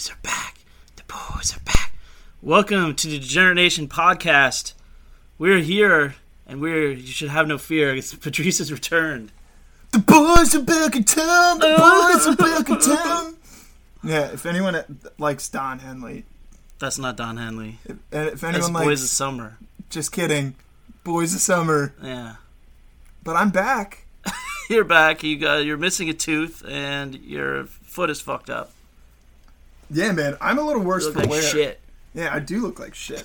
boys are back. The boys are back. Welcome to the Degenerate Nation podcast. We're here, and we're. You should have no fear. It's Patrice has returned. The boys are back in town. The boys are back in town. Yeah, if anyone uh, likes Don Henley, That's not Don Henley. if, if That's anyone Boys likes, of Summer. just kidding, Boys of Summer. Yeah. But I'm back. You're back. You got. You're missing a tooth, and your foot is fucked up. Yeah, man, I'm a little worse for like wear. shit. Yeah, I do look like shit.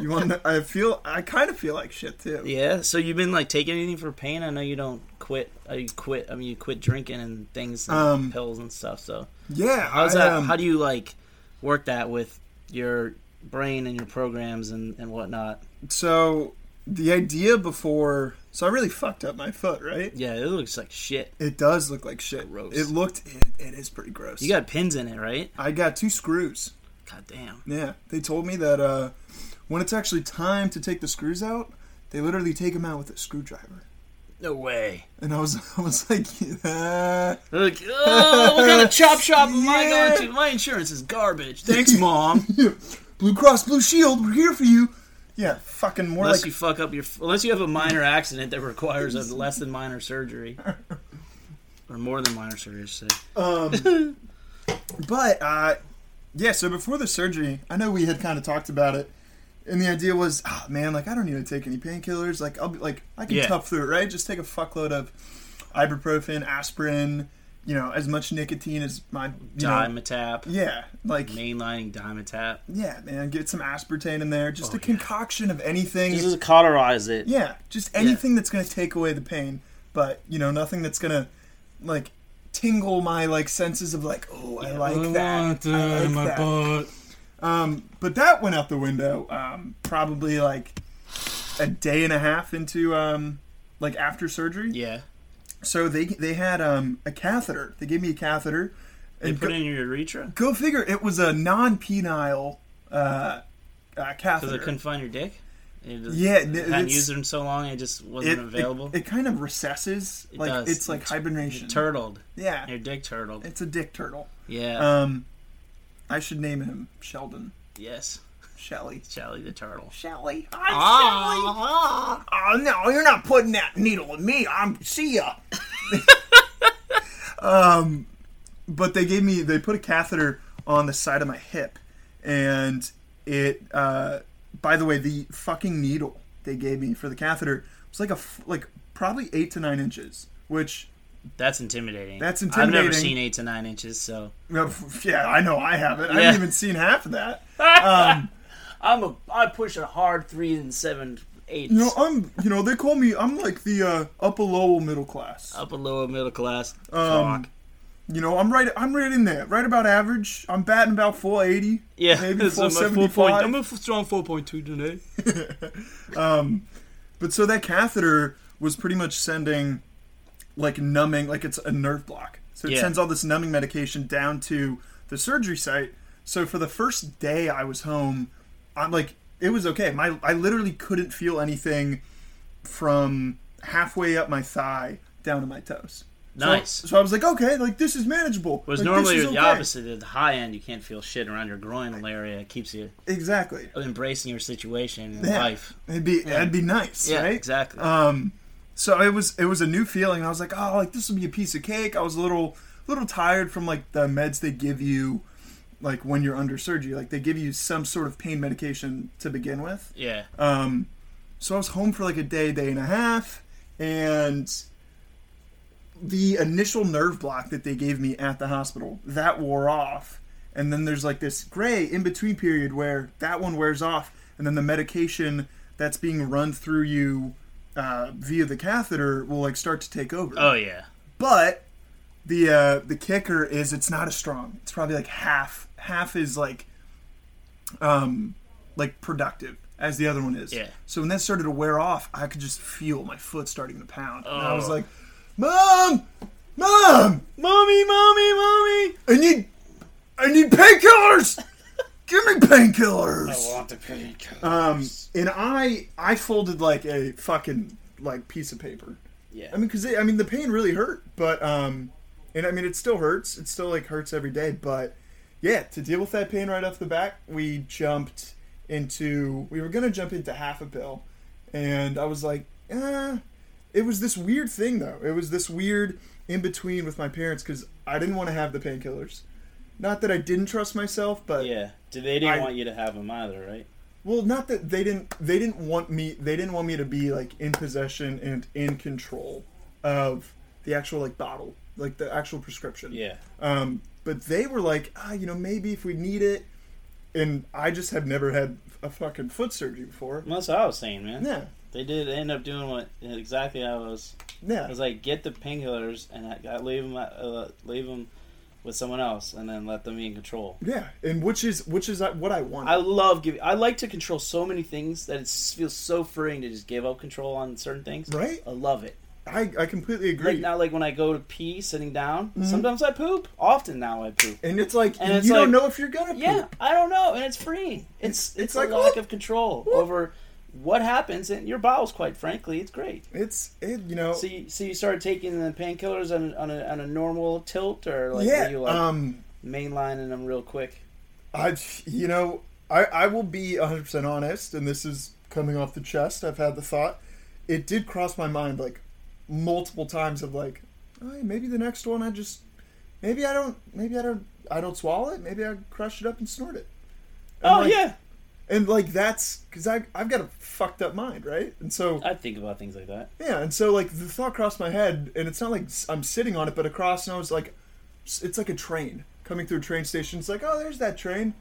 You want? to I feel. I kind of feel like shit too. Yeah. So you've been like taking anything for pain? I know you don't quit. Uh, you quit. I mean, you quit drinking and things, and Um, pills and stuff. So Yeah, how's I, that? um, how do you like work that with your brain and your programs and and whatnot? so the idea before. So I really fucked up my foot, right? Yeah, it looks like shit. It does look like shit. Gross. It looked. It, it is pretty gross. You got pins in it, right? I got two screws. God damn. Yeah, they told me that uh, when it's actually time to take the screws out, they literally take them out with a screwdriver. No way. And I was, I was like, yeah. Like, oh, what kind of chop shop am I going to? My insurance is garbage. Thanks, mom. Blue Cross Blue Shield, we're here for you. Yeah, fucking more Unless like you fuck up your, unless you have a minor accident that requires a less than minor surgery, or more than minor surgery. I say. Um, but uh, yeah. So before the surgery, I know we had kind of talked about it, and the idea was, oh, man, like I don't need to take any painkillers. Like I'll be like I can Yeah. tough through it, right? Just take a fuckload of ibuprofen, aspirin, you know, as much nicotine as my you know, Dimetapp, yeah, like mainlining Dimetapp. yeah, man, get some aspartame in there, just Oh, a concoction of anything. This is cauterize it. Yeah, just anything that's gonna take away the pain, but you know, nothing that's gonna like tingle my like senses of like, oh, I like that. I like that. butt. Um, but that went out the window. Um, probably like a day and a half into um, like after surgery. Yeah, So they they had um a catheter. They gave me a catheter. they put go, in your urethra go figure, it was a non-penile uh, uh, because catheter. it couldn't find your dick. Yeah, it it- hadn't used it in so long, it just wasn't it, available. It, it kind of recesses. It like does. it's like It's- hibernation. turtled. yeah, Your dick turtled. it's a dick turtle. Yeah. Um, I should name him Sheldon. yes. Shelly. Shelly the turtle. Shelly. I'm Ah. Oh no, you're not putting that needle in me. I'm see ya. um, but they gave me they put a catheter on the side of my hip, and it. Uh, by the way, the fucking needle they gave me for the catheter was like a. like probably eight to nine inches, which That's intimidating. That's intimidating. I've never seen eight to nine inches, so yeah, I know I haven't. I haven't even seen half of that. Um, I'm a I push a hard three and seven eight. you know, I'm you know they call me I'm like the uh, upper lower middle class. upper lower middle class. Um. You know, I'm right. I'm right in there, right about average. I'm batting about 480. Yeah, maybe so I'm a four 475. point. I'm a strong four point two today. Um, but so that catheter was pretty much sending, like numbing, like it's a nerve block. So it Yeah. sends all this numbing medication down to the surgery site. So for the first day I was home, I'm like, it was okay. My I literally couldn't feel anything from halfway up my thigh down to my toes. So- Nice. So, I was like, okay, like this is manageable. Whereas Like, normally the okay. opposite. At the high end, you can't feel shit around your groinal area. It keeps you Exactly. embracing your situation in Yeah. life. It'd be it'd be nice, Yeah, right? exactly. Um, so it was it was a new feeling. I was like, oh, like this will be a piece of cake. I was a little little tired from like the meds they give you, like when you're under surgery. Like they give you some sort of pain medication to begin with. yeah. Um, so I was home for like a day, day and a half, and the initial nerve block that they gave me at the hospital that wore off, and then there's like this gray in between period where that one wears off, and then the medication that's being run through you uh, via the catheter will like start to take over. Oh yeah. But the uh, the kicker is it's not as strong. It's probably like half half is like um like productive as the other one is. Yeah. So when that started to wear off, I could just feel my foot starting to pound. Oh. And I was Oh. like, "Mom, mom, Mommy, mommy, mommy. I need I need painkillers. Give me painkillers." I want the painkillers. Um, and I I folded like a fucking like piece of paper. yeah. I mean, because I mean, the pain really hurt, but um, and I mean, it still hurts. It still like hurts every day, but yeah, to deal with that pain right off the back, we jumped into we were gonna jump into half a pill, and I was like, eh. It was this weird thing though. It was this weird in between with my parents because I didn't want to have the painkillers. Not that I didn't trust myself, but Yeah, Did- they didn't I- want you to have them either, right? well, not that they didn't they didn't want me they didn't want me to be like in possession and in control of the actual like bottle, like the actual prescription. Yeah. Um, but they were like, ah, you know, maybe if we need it. And I just have never had a fucking foot surgery before. Well, that's what I was saying, man. Yeah, They did end up doing what exactly I was. I yeah, was like, get the painkillers and I, I leave them, uh, leave them with someone else, and then let them be in control. yeah. And which is which is uh, what I want. I love giving. I like to control so many things that it feels so freeing to just give up control on certain things. right? I love it. I, I completely agree. Like now, like when I go to pee sitting down, Mhm. sometimes I poop. Often now I poop. and it's like And it's you like- don't know if you're gonna poop. Yeah, I don't know, and it's freeing. It's It's- it's, like, lack whoop, of control whoop. over what happens in your bowels. Quite frankly, it's great. It's it, you know. So you, so you started taking the painkillers on, on, a, on a normal tilt, or like yeah. you like um. mainlining them real quick? I you know I I will be 100 percent honest, and this is coming off the chest. I've had the thought. It did cross my mind like multiple times of like, oh, maybe the next one I just maybe I don't maybe I don't I don't swallow it. Maybe I crush it up and snort it. And Oh like- yeah, and like that's because I I've got a fucked up mind, right? And so I think about things like that. yeah, and so like the thought crossed my head, and it's not like I'm sitting on it, but across, and I was like, it's like a train coming through a train station. It's like, oh, there's that train.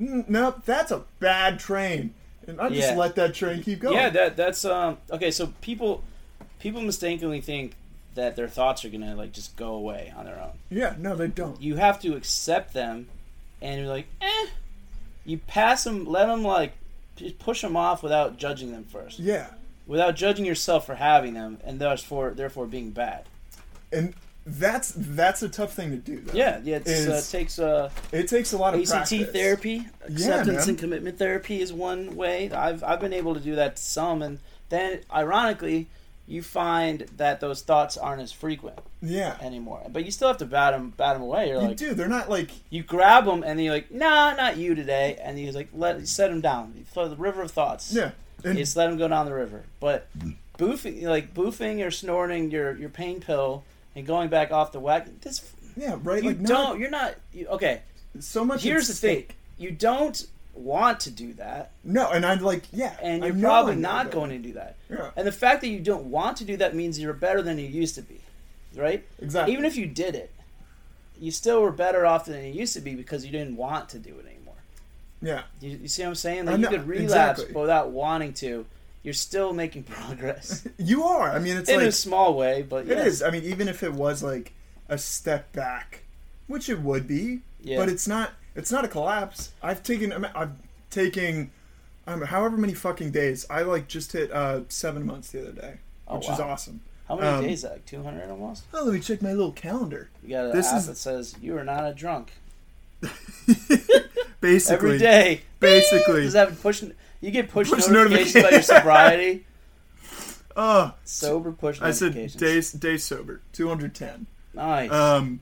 Mm, nope, that's a bad train, and I just Yeah. let that train keep going. Yeah, that that's um okay. So people people mistakenly think that their thoughts are gonna like just go away on their own. yeah, no, they don't. You have to accept them, and you're like, eh. You pass them, let them like just push them off without judging them first, Yeah, without judging yourself for having them, and therefore therefore being bad. and that's that's a tough thing to do. Though. Yeah, yeah. It's, uh, Is- takes uh, it takes a lot of ACT practice. therapy, acceptance man. and commitment therapy is one way. I've I've been able to do that to some, and then ironically, you find that those thoughts aren't as frequent Yeah, anymore. But you still have to bat them bat them away. You're you like do. They're not like you grab them, and you're like, nah, not you today, and you like let set them down. You throw the river of thoughts. yeah, and You just let them go down the river. But boofing, like boofing or snorting your your pain pill and going back off the whack. This yeah, right. you like don't. not You're not. You, okay. so much. Here's the thing: you don't want to do that, No, and I'm like, yeah, and you're probably not going to do that. Yeah, And the fact that you don't want to do that means you're better than you used to be, right? exactly. Even if you did it, you still were better off than you used to be because you didn't want to do it anymore. yeah, You, you see what I'm saying? Like you know, could relapse exactly. without wanting to. You're still making progress you are. I mean, it's in like a small way, but It is. I mean, even if it was like a step back, which it would be, Yeah. but it's not. It's not a collapse. I've taken. I'm, I'm taking. Um, however many fucking days. I like just hit uh, seven months the other day, Oh, which is awesome. How many um, days? is that? Like 200 almost. Oh, let me check my little calendar. You got an this app is- that says you are not a drunk Basically, every day. basically. Does that push? You get push, Push notifications about your sobriety. Oh, Sober push I said days sober. Two hundred ten. Nice. Um,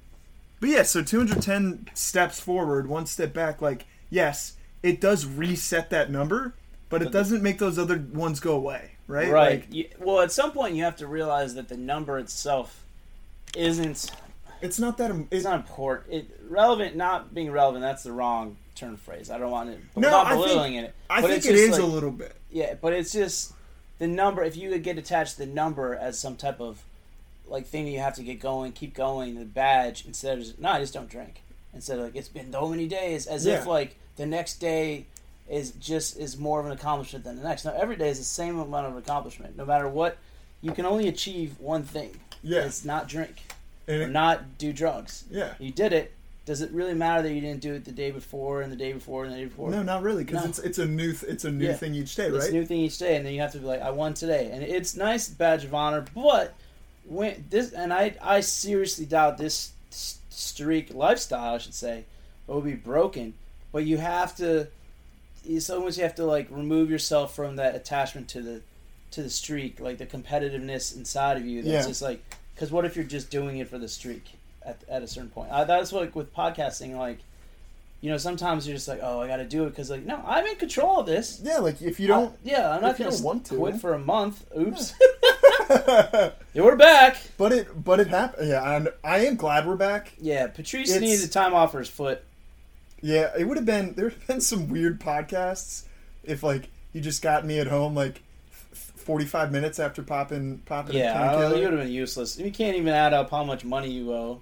but yeah, so 210 steps forward, one step back. Like, yes, it does reset that number, but it doesn't make those other ones go away, right? right. Like, You, well, at some point, you have to realize that the number itself isn't. it's not that. It, It's not important. It relevant, not being relevant. That's the wrong turn phrase. I don't want it. No, not I think- it. I but think it is a little bit. Yeah, but it's just the number. If you would get attached to the number as some type of like thing that you have to get going, keep going, the badge instead of just, no, I just don't drink. Instead of like it's been so many days, as if like the next day is just is more of an accomplishment than the next. Now every day is the same amount of accomplishment. No matter what, you can only achieve one thing. Yeah. It's not drink And or it- not do drugs. yeah. You did it. Does it really matter that you didn't do it the day before and the day before and the day before? No, not really, because No. it's it's a new th- it's a new Yeah. thing each day, It's right? a new thing each day, and then you have to be like, I won today, and it's nice badge of honor. But when this, and I, I seriously doubt this streak lifestyle, I should say, will be broken. But you have to, it's almost you have to like remove yourself from that attachment to the, to the streak, like the competitiveness inside of you. That's Yeah. just like, because what if you're just doing it for the streak at, at a certain point? I, that's what with podcasting, like. you know, sometimes you're just like, oh, I got to do it because like, no, I'm in control of this. Yeah, like if you don't. I- yeah, I'm not gonna want to. quit for a month. Oops. yeah, we're back. but it, but it happened. Yeah, and I am glad we're back. Yeah, Patrice It's- needed time off for his foot. Yeah, it would have been there would have been some weird podcasts if like you just got me at home like forty five minutes after popping popping a Yeah, uh, you would have been useless. You can't even add up how much money you owe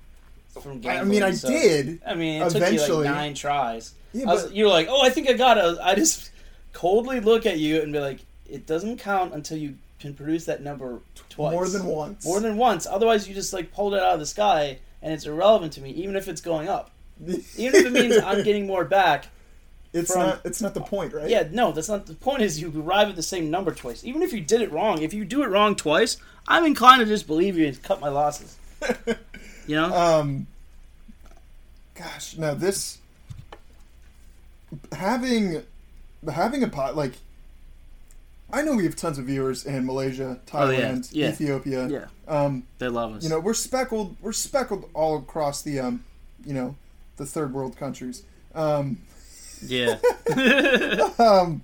from games. I mean, I so- did. I mean, it Eventually. took you like nine tries. Yeah, I was, but you're like, oh, I think I got it. I just coldly look at you and be like, it doesn't count until you can produce that number twice. more than once. More than once. Otherwise, you just like pulled it out of the sky, and it's irrelevant to me, even if it's going up. Even if it means I'm getting more back. it's from- not. It's not the point, right? Yeah, no, that's not the point. Is you arrive at the same number twice, even if you did it wrong. If you do it wrong twice, I'm inclined to just believe you and cut my losses. You know? Um. Gosh, no. This having having a pot like. I know we have tons of viewers in Malaysia, Oh, yeah. Thailand, Yeah. Ethiopia. yeah, Um, they love us. you know, we're speckled. We're speckled all across the um, you know, the third world countries. Um, yeah. um,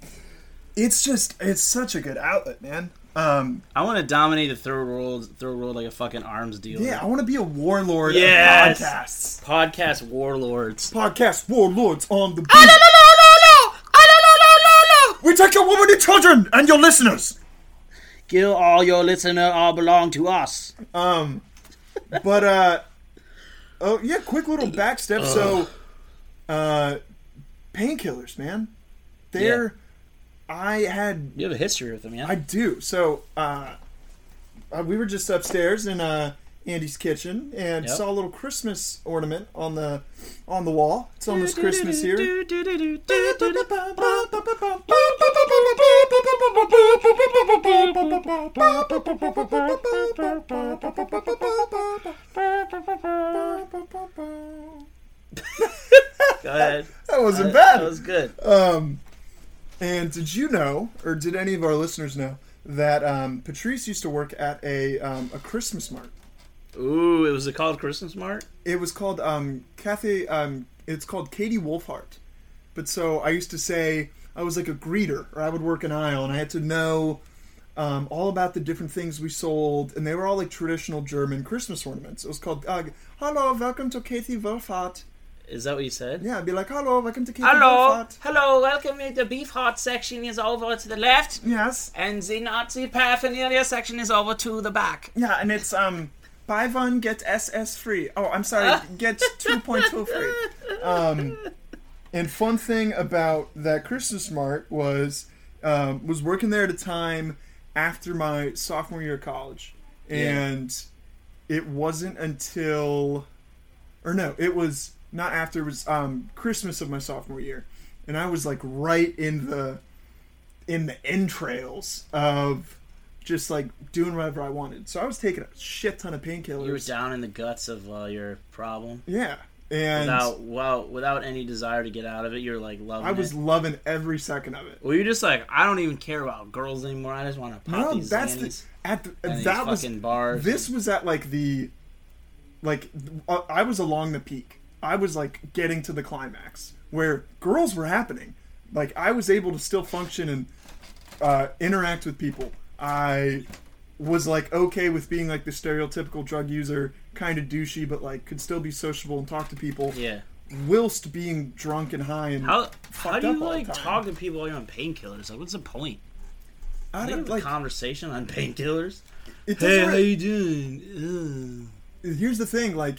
it's just it's such a good outlet, man. Um, I want to dominate the third world, third world like a fucking arms dealer. yeah, I want to be a warlord Yes. of podcasts. Podcast warlords. Podcast warlords on the beat. no, no, no, no! I don't know, no, no, no! We take your women and children and your listeners. Kill all your listener, all belong to us. Um, but uh, oh yeah, quick little back step. So, uh, painkillers, man. They're, I had You have a history with them, yeah? I do. So uh, uh, we were just upstairs and uh, Andy's kitchen and Yep. saw a little Christmas ornament on the on the wall. It's almost Christmas here. Go ahead. That wasn't That bad. That was good. Um, and did you know, or did any of our listeners know, that um, Patrice used to work at a um, a Christmas mart? Ooh, it was it called Christmas Mart? It was called um, Cathay. Um, it's called Käthe Wohlfahrt. But so I used to say I was like a greeter, or I would work an aisle, and I had to know um, all about the different things we sold, and they were all like traditional German Christmas ornaments. It was called uh, "Hello, welcome to Käthe Wohlfahrt." Is that what you said? Yeah, I'd be like, "Hello, welcome to Katie Hello, Wolfhart." hello, welcome. The beef heart section is over to the left, Yes. and the Nazi paraphernalia section is over to the back. Yeah, and it's um buy one get SS free. Oh, I'm sorry, get 2.2 free. Um and fun thing about that Christmas mart was um, was working there at a time after my sophomore year of college. And it wasn't until or no, it was not after it was um Christmas of my sophomore year. And I was like right in the in the entrails of just like doing whatever I wanted. So I was taking a shit ton of painkillers. You were down in the guts of uh, your problem Yeah. And without well, without any desire to get out of it. You're like loving I was it. loving every second of it. Well, you're just like I don't even care about girls anymore. I just want to pop No, these that's the at the, and that was bars. this was at like the like uh, I was along the peak. I was like getting to the climax where girls were happening. Like I was able to still function and uh, interact with people. I was like okay with being like the stereotypical drug user, kind of douchey, but like could still be sociable and talk to people, yeah. whilst being drunk and high and How how do you like talk to people while you're on painkillers? Like, what's the point? I don't like conversation on painkillers. Hey, how you doing? here's the thing like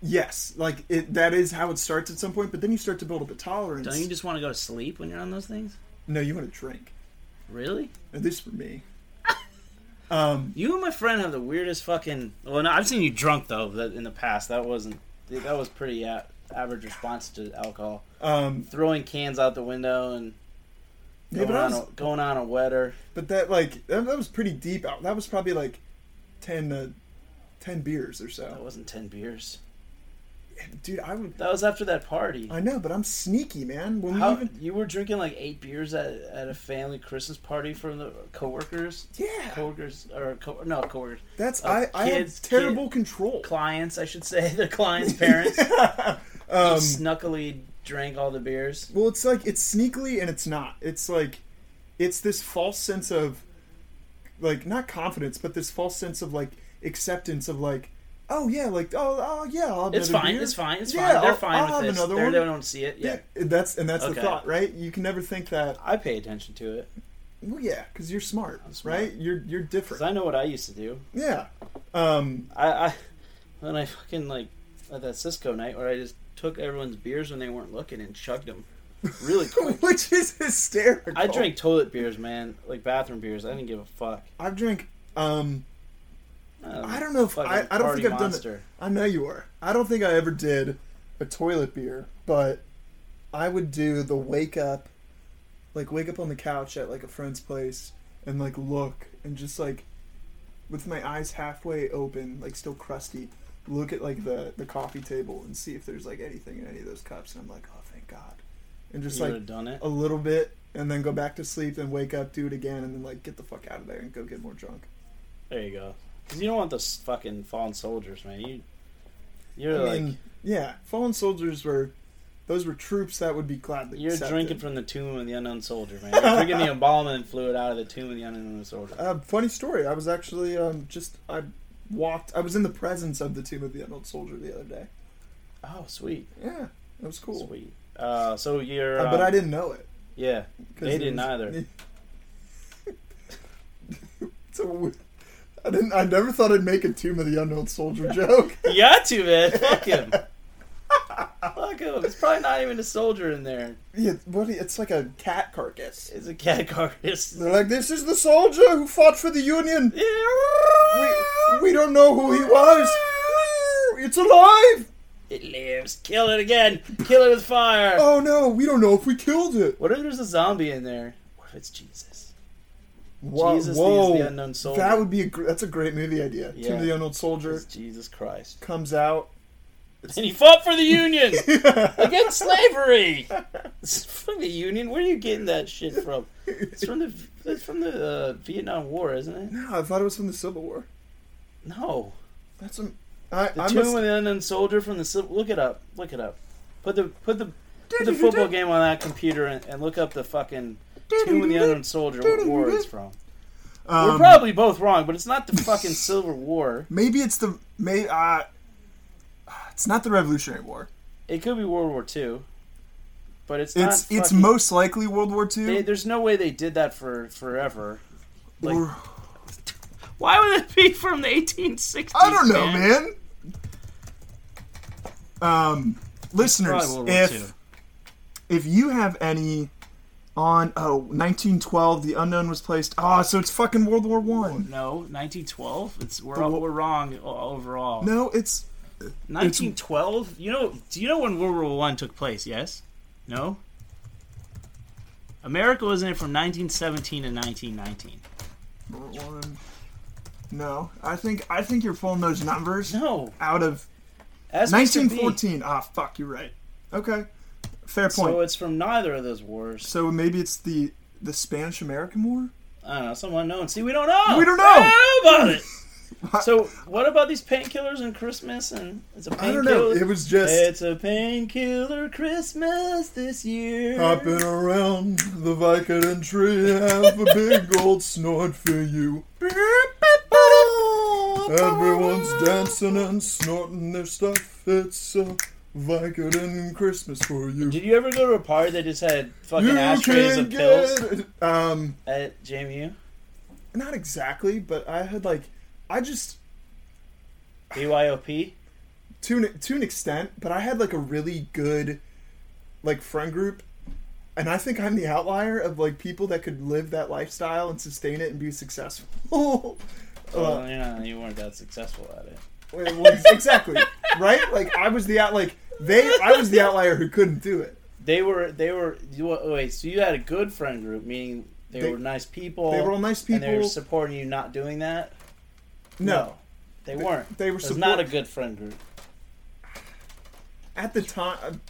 yes like it that is how it starts at some point but then you start to build up a tolerance Don't you just want to go to sleep when you're on those things? no you want to drink Really? at least for me um You and my friend have the weirdest fucking. Well, no, I've seen you drunk though. That in the past, that wasn't. That was pretty a- average response to alcohol. um Throwing cans out the window and yeah, going, I on, a, going on a wetter. but that like that, that was pretty deep out that was probably like 10 uh, 10 beers or so. That wasn't ten beers. Dude i would That was after that party. i know but i'm sneaky man when we even you were drinking like eight beers at, at a family Christmas party from the coworkers, yeah coworkers or co- no coworkers, that's uh, i i kids- have terrible control clients, I should say, the clients' parents. Um, snuckily drank all the beers. Well, it's like it's sneakily and it's not. It's like it's this false sense of like not confidence, but this false sense of like acceptance of like, oh yeah, like oh oh yeah, I'll have It's fine. beer. It's fine. It's Yeah, fine. They're I'll- fine I'll with have this. another They're, one. they don't see it. Yeah. Yeah, that's and that's Okay. the thought, right? You can never think that. I pay attention to it Well, yeah, because you're smart, smart. right? You're you're different. I know what I used to do. Yeah. Um, I, I when I fucking like at that Cisco night where I just took everyone's beers when they weren't looking and chugged them really quick. which is hysterical. I drank toilet beers, man, like bathroom beers. I didn't give a fuck. I've drank. Um, Um, I don't know if I, I don't think I've done monster. it. I know you are. I don't think I ever did a toilet beer, but I would do the wake up, like wake up on the couch at like a friend's place and like look and just like with my eyes halfway open, like still crusty, look at like the the coffee table and see if there's like anything in any of those cups, and I'm like, oh thank God, and just You like done it. a little bit and then go back to sleep and wake up, do it again, and then like get the fuck out of there and go get more drunk. There you go. Because you don't want those fucking fallen soldiers, man. You, you're I like mean, yeah, fallen soldiers were those were troops that would be gladly. you're accepted. drinking from the tomb of the unknown soldier, man. You're drinking the embalming fluid out of the tomb of the unknown soldier. Uh, funny story. I was actually um, just I walked. I was in the presence of the tomb of the unknown soldier the other day. Oh, sweet, Yeah, it was cool. sweet. Uh, so you're, Uh, but um, I didn't know it. Yeah, They didn't was- either. so I didn't. I never thought I'd make a tomb of the unknown soldier joke. you got to, man. Fuck him. Fuck him. It's probably not even a soldier in there. yeah, what? It's like a cat carcass. It's a cat carcass. They're like, this is the soldier who fought for the Union. We, we don't know who he was. It's alive. It lives. Kill it again. Kill it with fire. Oh no, we don't know if we killed it. What if there's a zombie in there? What if it's Jesus? Whoa, Jesus whoa. the unknown soldier. That would be a gr- that's a great movie idea. Yeah. Tomb of the Unknown Soldier It's Jesus Christ. comes out. And he fought for the Union against slavery. It's from the Union. Where are you getting that shit from? It's from the it's from the uh, Vietnam War, isn't it? No, I thought it was from the Civil War. No, That's a. I, the I Tomb must, of the Unknown Soldier from the Civil. Look it up. Look it up. Put the put the put the football game on that computer and, and look up the fucking Tomb of the Unknown Soldier. What war it's from? We're Um, probably both wrong, but it's not the fucking Civil War. maybe it's the may. Uh, it's not the Revolutionary War. It could be World War Two, but it's It's not. it's fucking- most likely World War Two. They, there's no way they did that for forever. like- or, Why would it be from the 1860s? I don't know, man. Um, listeners, Probably World War if if you have any on oh 1912 the unknown was placed oh so it's fucking world war one No, 1912. It's we're all, we're wrong overall. no it's 1912. You know? Do you know when World War One took place? Yes. No. America was in it from 1917 to 1919. World War One. no i think i think you're pulling those numbers No. out of As 1914 ah fuck you're right okay fair point So it's from neither of those wars. so maybe it's the the spanish american war I don't know. Some unknown. See, we don't know. We don't know. We don't know about it. So, what about these painkillers and Christmas? And it's a painkiller. I don't know it was just It's a painkiller Christmas this year. Hopping around the Vicodin tree, have a big old snort for you. Everyone's dancing and snorting their stuff. It's a Vicodin Christmas for you. Did you ever go to a party that just had fucking You ashtrays of pills it. Um, at JMU? not exactly, but I had like, I just BYOP? to an, to an extent, but I had like a really good like friend group. And I think I'm the outlier of like people that could live that lifestyle and sustain it and be successful. Well, Uh, yeah, you weren't that successful at it. Well, exactly. right? Like I was the out like they I was the outlier who couldn't do it. They were, they were, you, wait, so you had a good friend group, meaning they, They- were nice people. They were all nice people, And they were supporting you not doing that? No. They weren't. They were It's not a good friend group. At the time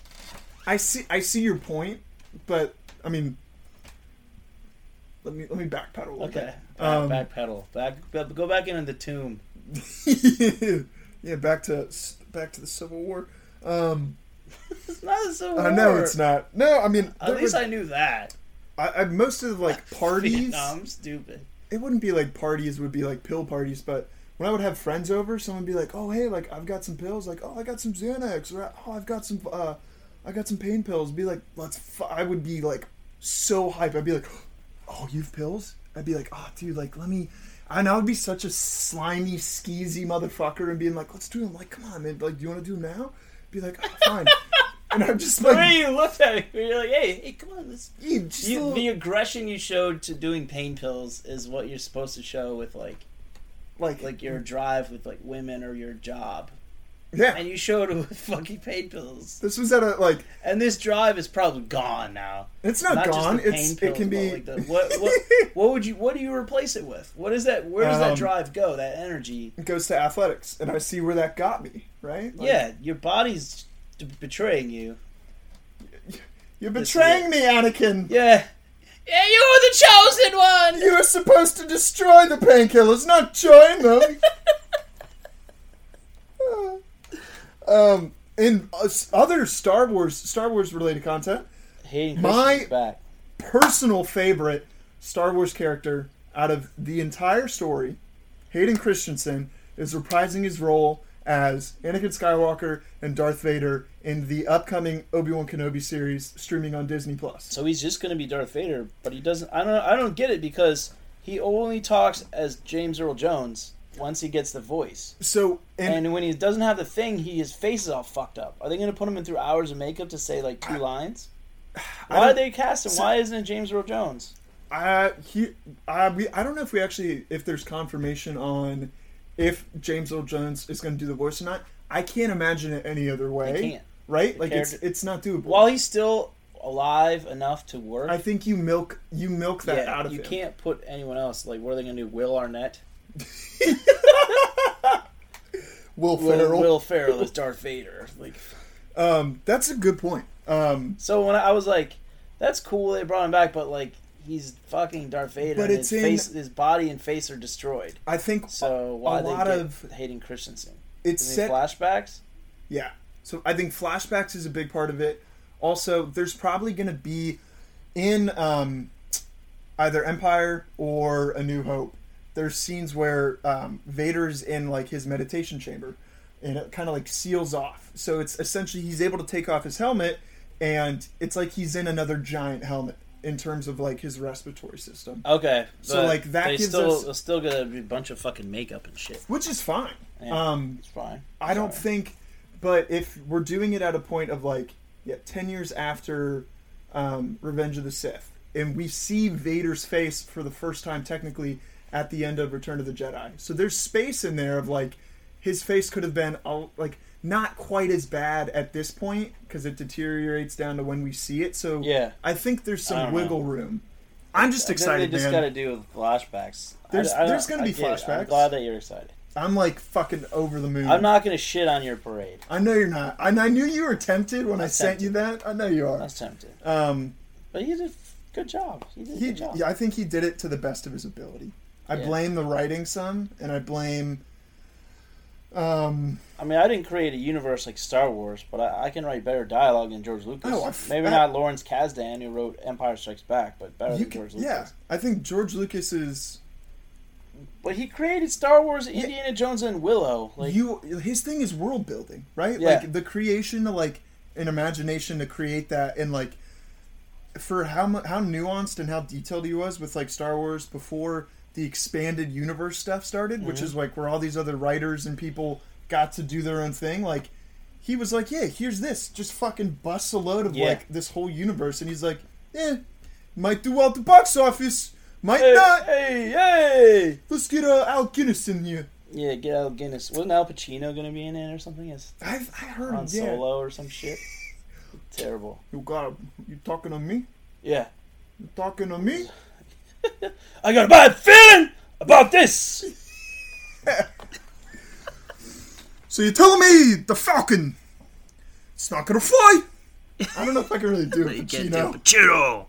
I see I see your point, but I mean let me let me backpedal a little Okay. bit. Um, back pedal. Back, go back into the tomb. yeah, back to back to the Civil War. Um it's not a Civil I know it's not. No, I mean, At least would- I knew that. I, I most of like parties. no, I'm stupid. it wouldn't be like parties would be like pill parties but when i would have friends over someone would be like oh hey like i've got some pills like oh i got some xanax or oh i've got some uh i got some pain pills be like let's f-. i would be like so hype i'd be like oh you've pills i'd be like oh dude like let me and I would be such a slimy, skeezy motherfucker and being like, let's do them. Like, come on, man. Like, do you want to do them now? Be like, oh, fine. and I'm just like. The way you looked at me, you're like, "Hey, hey, come on, let's." just You, little- the aggression you showed to doing pain pills is what you're supposed to show with like, like, like your drive with like women or your job, yeah. and you showed it with fucking pain pills. This was at a like. And this drive is probably gone now. It's not, Not gone. It's pain it can be. like, the- what, what, what would you? What do you replace it with? What is that? Where does Um, that drive go? That energy? it goes to athletics, and I see where that got me. Right? Like, yeah, your body's d- betraying you. You're betraying me, Anakin. Yeah, yeah, you were the chosen one. You were supposed to destroy the painkillers, not join them. um, in uh, other Star Wars, Star Wars related content, Hayden My- back. personal favorite Star Wars character out of the entire story, Hayden Christensen, is reprising his role as Anakin Skywalker and Darth Vader in the upcoming Obi Wan Kenobi series streaming on Disney Plus. So he's just going to be Darth Vader, but he doesn't. I don't. I don't get it because he only talks as James Earl Jones once he gets the voice, So, and, and when he doesn't have the thing, he his face is all fucked up. Are they going to put him in through hours of makeup to say like two lines? Why did they cast him? so- Why isn't it James Earl Jones? I he I we, I don't know if we actually if there's confirmation on if James Earl Jones is going to do the voice or not. I can't imagine it any other way. Right? Like it's character- it's not doable. While he's still alive enough to work, I think you milk you milk that yeah, out of you him. can't put anyone else. Like, what are they going to do? Will Arnett? Will Will, Ferrell. Will Ferrell as Darth Vader. Like, Um, that's a good point. Um, So when I, I was like, "That's cool," they brought him back, but like he's fucking Darth Vader, But it's his in- face, his body and face are destroyed. I think So why a lot get of Hayden Christensen? it's set. flashbacks? Yeah. So I think flashbacks is a big part of it. Also, there's probably going to be in um, either Empire or A New Hope. There's scenes where um, Vader's in like his meditation chamber, and it kind of like seals off. So it's essentially he's able to take off his helmet, and it's like he's in another giant helmet in terms of like his respiratory system, Okay, So, like, that gives still us- still gonna be a bunch of fucking makeup and shit. which is fine. Yeah, Um, it's fine. I don't think, but if we're doing it at a point of like, yeah, ten years after um, Revenge of the Sith, and we see Vader's face for the first time technically at the end of Return of the Jedi, so there's space in there of like, his face could have been all, like not quite as bad at this point because it deteriorates down to when we see it. So Yeah. I think there's some don't know. wiggle room. I'm just I excited, They just got to do with flashbacks. There's- I don't- there's gonna be flashbacks. I'm glad that you're excited. I'm like fucking over the moon. I'm not gonna shit on your parade. I know you're not. And I knew you were tempted when I sent you that. I know you I are. was tempted, Um, but you did a good job. He did a he, good job. yeah, I think he did it to the best of his ability. I Yeah. blame the writing some, and I blame. Um, I mean, I didn't create a universe like Star Wars, but I, I can write better dialogue than George Lucas. Oh, I f- Maybe I- not Lawrence Kasdan, who wrote Empire Strikes Back, but better you than can, George Lucas. yeah, I think George Lucas is But he created Star Wars, Indiana Jones, and Willow. Like, you. His thing is world building, right? Yeah. Like the creation of like an imagination to create that, and like for how how nuanced and how detailed he was with like Star Wars before the expanded universe stuff started, which Mm-hmm. is like where all these other writers and people got to do their own thing. Like he was like, yeah, here's this, just fucking bust a load of Yeah. like this whole universe, and he's like, eh, might do well at the box office, might hey, not. hey, hey! Let's get uh, Al Guinness in here. Yeah, get Al Guinness. Wasn't Al Pacino to be in it or something? As I've I heard on yeah. Solo or some shit? Terrible. You got you talking to me? Yeah. You talking to me? I got a bad feeling about this! So you're telling me the Falcon? It's not gonna fly. I don't know if I can really do it, Pacino. Pacino!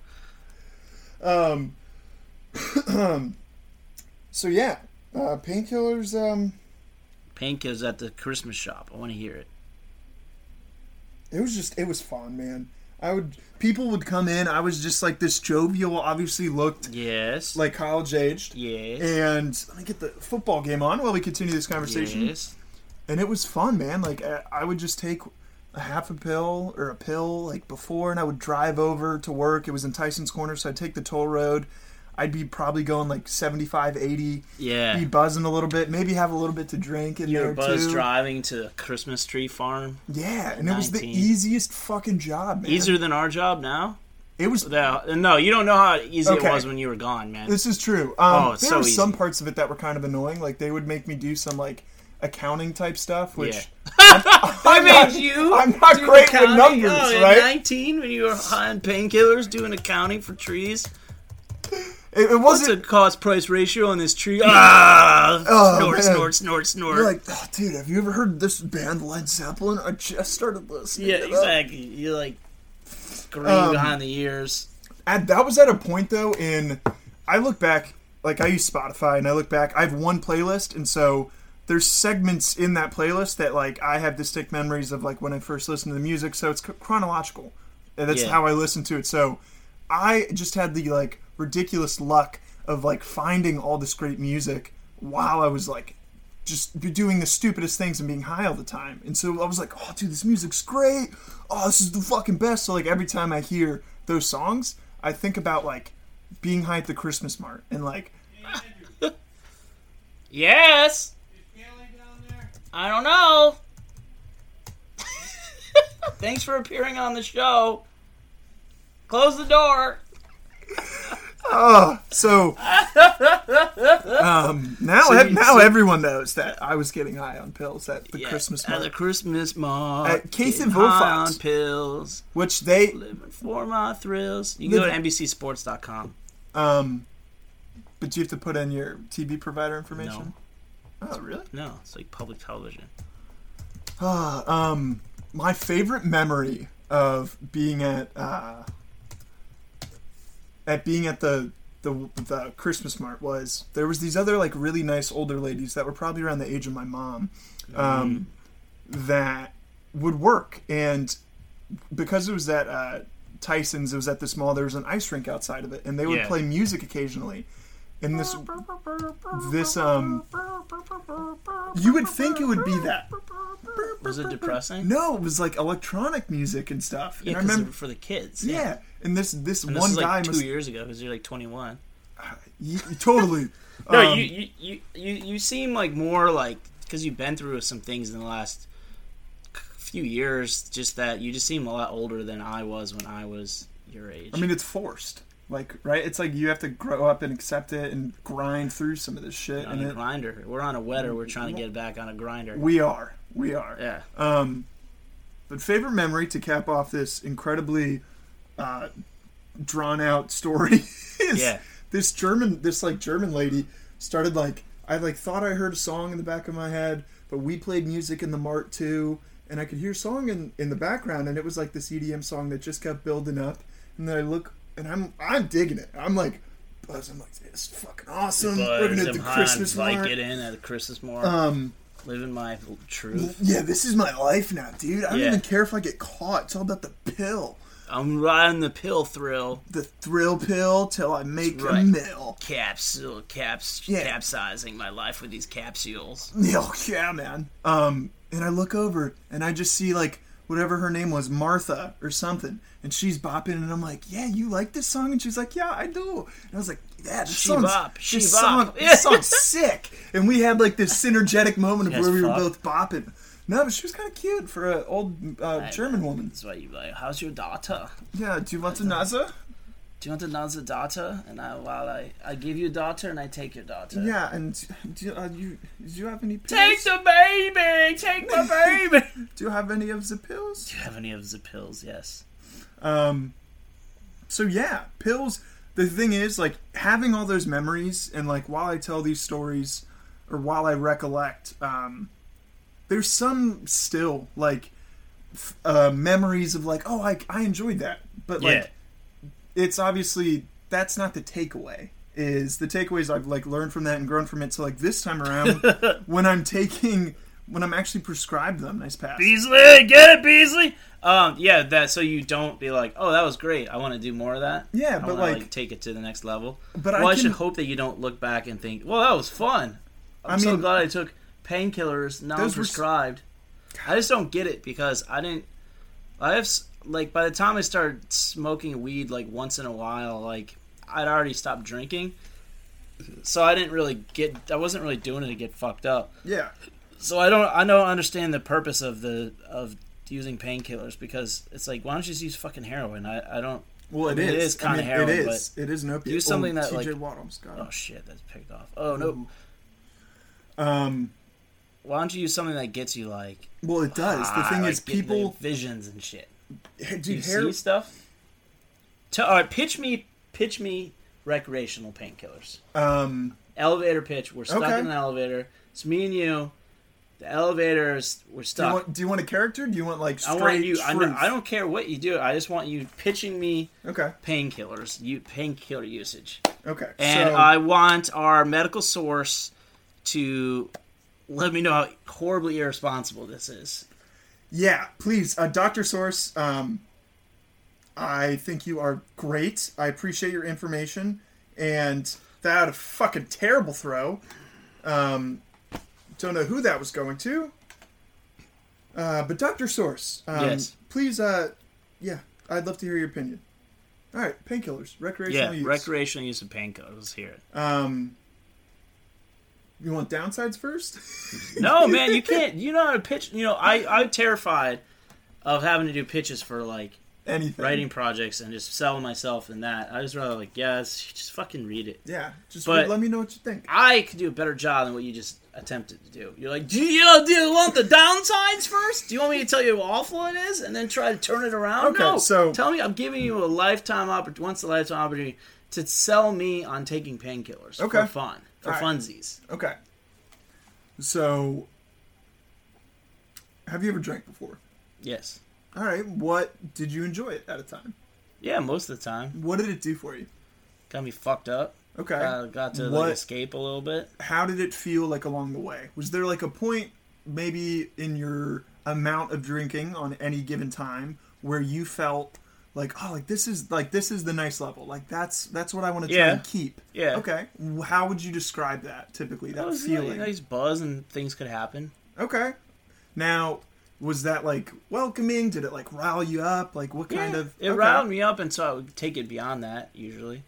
Um, so yeah, uh, painkillers. Um, Painkillers at the Christmas shop. I want to hear it. it was just it was fun, man. I would people would come in. I was just like this jovial, obviously looked Yes. like college aged. yes. And let me get the football game on while we continue this conversation. Yes. And it was fun, man. Like I, I would just take a half a pill or a pill like before, and I would drive over to work. It was in Tyson's Corner, so I'd take the toll road. I'd be probably going like 75, 80, Yeah. be buzzing a little bit, maybe have a little bit to drink in You there buzz too. driving to the Christmas tree farm. Yeah, and it was the easiest fucking job, man. Easier than our job now. It was. No, no, you don't know how easy Okay. it was when you were gone, man. This is true. Um, Oh, it's there so were some parts of it that were kind of annoying. Like they would make me do some like accounting type stuff, which Yeah. I I made made you. I'm not great with numbers, oh, right? 19, when you were high on painkillers, doing accounting for trees. It, it What's the wasn't. cost price ratio on this tree? Ah, Oh, snort, man. snort, snort, snort. You're like, oh, dude, have you ever heard this band Led Zeppelin? I just started listening. yeah, to them." exactly. You're like green Um, behind the ears. At, that was at a point though. In I look back, like I use Spotify, and I look back. I have one playlist, and so there's segments in that playlist that like I have distinct memories of, like when I first listened to the music. So it's chronological. And that's Yeah. how I listen to it. So I just had the like ridiculous luck of like finding all this great music while I was like just doing the stupidest things and being high all the time. And so I was like, oh, dude, this music's great. Oh, this is the fucking best. So like every time I hear those songs, I think about like being high at the Christmas mart and like Yes. I don't know. Thanks for appearing on the show. Close the door. oh so um now So now so- everyone knows that I was getting high on pills at the Yeah, Christmas At the Christmas mart. At Case getting high on pills. which they Living for my thrills. You can go to NBCSports.com. um but do you have to put in your TV provider information? Oh, really? No, it's like public television. Ah, um, my favorite memory of being at uh, at being at the, the the Christmas mart was there was these other like really nice older ladies that were probably around the age of my mom, um, that would work and because it was at uh, Tyson's, it was at this mall. There was an ice rink outside of it, and they would Yeah. play music occasionally. And this this um, you would think it would be that. Was it depressing? No, it was like electronic music and stuff. Yeah, and I remember, for the kids. yeah. And this this And this one like guy two must years ago because you're like 21. y- totally. No, Um, you, you, you, you, you seem like more like because you've been through some things in the last few years. Just that you just seem a lot older than I was when I was your age. I mean, it's forced. Like, right? It's like you have to grow up and accept it and grind through some of this shit. on And a it, grinder. We're on a wetter. We're trying to get back on a grinder. we are, we are. yeah. Um, but favorite memory to cap off this incredibly uh, drawn out story is Yeah. this German, this like German lady started like I like thought I heard a song in the back of my head, but we played music in the mart too, and I could hear song in in the background, and it was like this EDM song that just kept building up, and then I look and I'm I'm digging it. I'm like. buzzing. I'm like, this is fucking awesome. Buzz, gonna I'm the Christmas on mart. Vicodin at the Christmas mart. Um, living my truth. yeah, this is my life now, dude. I don't Yeah. even care if I get caught. It's all about the pill. I'm riding the pill thrill. the thrill pill till I make right. a mill. Capsule, caps, Yeah. capsizing my life with these capsules. Oh yeah, man. Um, and I look over and I just see like whatever her name was, Martha or something, and she's bopping, and I'm like, "Yeah, you like this song?" And she's like, "Yeah, I do." And I was like, "Yeah, this She bop, she this bop." song, this song's sick." And we had like this synergetic moment of guys where we were both bopping. No, but she was kind of cute for an old uh, German woman. That's why you like. How's your daughter? Yeah, do you want to naza? Do you want another daughter? And I, while I, I give you a daughter and I take your daughter. Yeah, and do you, you do you have any pills? Take the baby! Take my baby! Do you have any of the pills? Do you have any of the pills? Yes. Um, so yeah, pills. The thing is, like having all those memories, and like while I tell these stories, or while I recollect, um, there's some still like f- uh, memories of like, oh, I I enjoyed that, but like Yeah. It's obviously that's not the takeaway. Is the takeaways I've like learned from that and grown from it. So like this time around, when I'm taking when I'm actually prescribed them. Nice pass. Beasley, get it, Beasley. Um, yeah, that so you don't be like, oh, that was great. I want to do more of that. Yeah, I but wanna, like, take it to the next level. but well, I, I should hope that you don't look back and think, well, that was fun. I'm I so glad I took painkillers non-prescribed. I just don't get it because I didn't. I have like by the time I started smoking weed like once in a while, like I'd already stopped drinking, so I didn't really get. I wasn't really doing it to get fucked up. yeah, So I don't. I don't understand the purpose of the of using painkillers because it's like why don't you just use fucking heroin? I, I don't. well, I mean, is. it is I kinda mean, heroin, It is. It is an opiate. use something oh, that, TJ like- Watt Oh shit, that's picked off. Oh no. Um. Why don't you use something that gets you like? Well, it does. The ah, thing like is, people. visions and shit. Do you dude, hair. see stuff? To, all right, pitch me, pitch me recreational painkillers. Um. Elevator pitch. We're stuck Okay. in an elevator. It's me and you. The elevators. We're Do you, stuck. want, do you want a character? Do you want like I want you. I, know. I don't care what you do. I just want you pitching me Okay. painkillers. You painkiller usage, Okay. and so, I want our medical source to let me know how horribly irresponsible this is. Yeah, please, uh, Doctor Source. Um, I think you are great. I appreciate your information, and that a fucking terrible throw. Um, don't know who that was going to. Uh, but Doctor Source, um, Yes. please. Uh, yeah, I'd love to hear your opinion. All right, painkillers, Yeah, recreational use. recreational use of painkillers. Let's hear it. um, you want downsides first? No, man, you can't. You know how to pitch. You know, I I'm terrified of having to do pitches for like Anything. writing projects and just selling myself in that. I just rather like, yes, just fucking read it. Yeah, just But- let me know what you think. I could do a better job than what you just attempted to do. You're like, do you, do you want the downsides first? Do you want me to tell you how awful it is and then try to turn it around? Okay, no. so- tell me I'm giving you a lifetime opportunity, once a lifetime opportunity to sell me on taking painkillers Okay. for fun, for right. funsies. Okay. So, have you ever drank before? Yes. All right. What did you enjoy it at a time? Yeah, most of the time. What did it do for you? Got me fucked up. Okay. Uh, got to What- like escape a little bit. How did it feel like along the way? Was there like a point, maybe in your amount of drinking on any given time, where you felt like, oh, like this is like this is the nice level. Like that's that's what I want to try Yeah. and keep. Yeah. Okay. How would you describe that typically? That That was feeling. like, nice buzz and things could happen. Okay. Now, was that like welcoming? Did it like rile you up? Like what kind Yeah, of? it okay. riled me up, and so I would take it beyond that usually.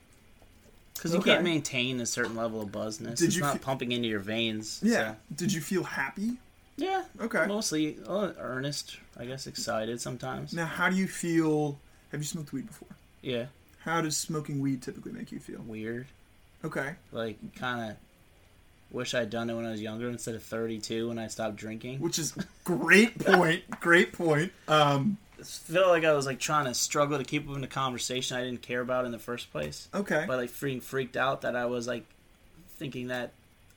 Because you Okay. can't maintain a certain level of buzzness. Did it's you not fe- pumping into your veins. Yeah. so- Did you feel happy? Yeah. Okay. Mostly uh, earnest, I guess, excited sometimes. Now, how do you feel? Have you smoked weed before? Yeah. How does smoking weed typically make you feel? Weird. Okay. Like, kind of wish I'd done it when I was younger instead of 32 when I stopped drinking. Which is great point. great point. Um. I feel like I was like trying to struggle to keep up in the conversation I didn't care about in the first place. Okay. But like freaking freaked out that I was like thinking that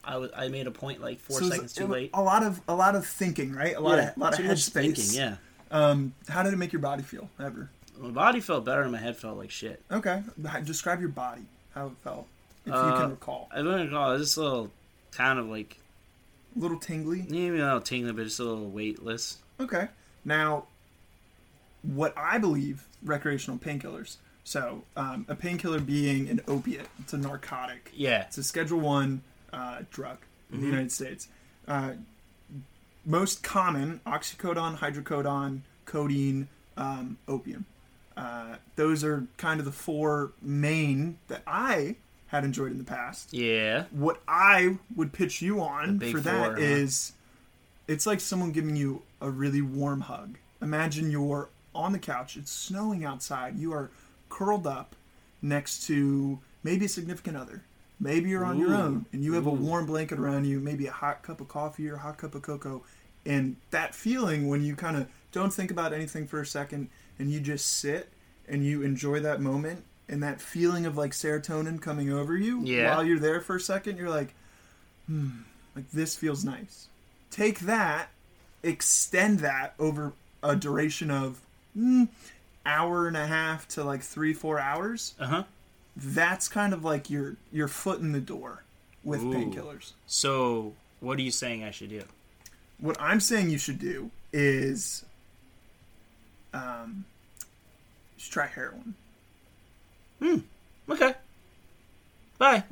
I was I made a point like four So seconds too late. A lot of a lot of thinking, right? A lot yeah, of a lot of headspace. thinking. Yeah, Um. How did it make your body feel? Ever? My body felt better and my head felt like shit. Okay. Describe your body. How it felt, if you Uh, can recall. I don't know. It was just a little kind of like A little tingly. maybe not a little tingling, but just a little weightless. Okay. Now, what I believe recreational painkillers. So, um, a painkiller being an opiate, it's a narcotic. Yeah, It's a Schedule One uh, drug in the United States. Uh, most common: oxycodone, hydrocodone, codeine, um, opium. Uh, those are kind of the four main that I had enjoyed in the past yeah. what I would pitch you on for that four, is, huh? it's like someone giving you a really warm hug. Imagine you're on the couch, it's snowing outside, you are curled up next to maybe a significant other. Maybe you're on your own and you have a warm blanket around you, maybe a hot cup of coffee or a hot cup of cocoa. And that feeling when you kind of don't think about anything for a second and you just sit and you enjoy that moment and that feeling of like serotonin coming over you Yeah. while you're there for a second, you're like, hmm, like this feels nice. Take that, extend that over a duration of mm, hour and a half to like three, four hours. Uh huh. That's kind of like your your foot in the door with painkillers. So what are you saying I should do? What I'm saying you should do is, um, you try heroin. Hmm. Okay. Bye.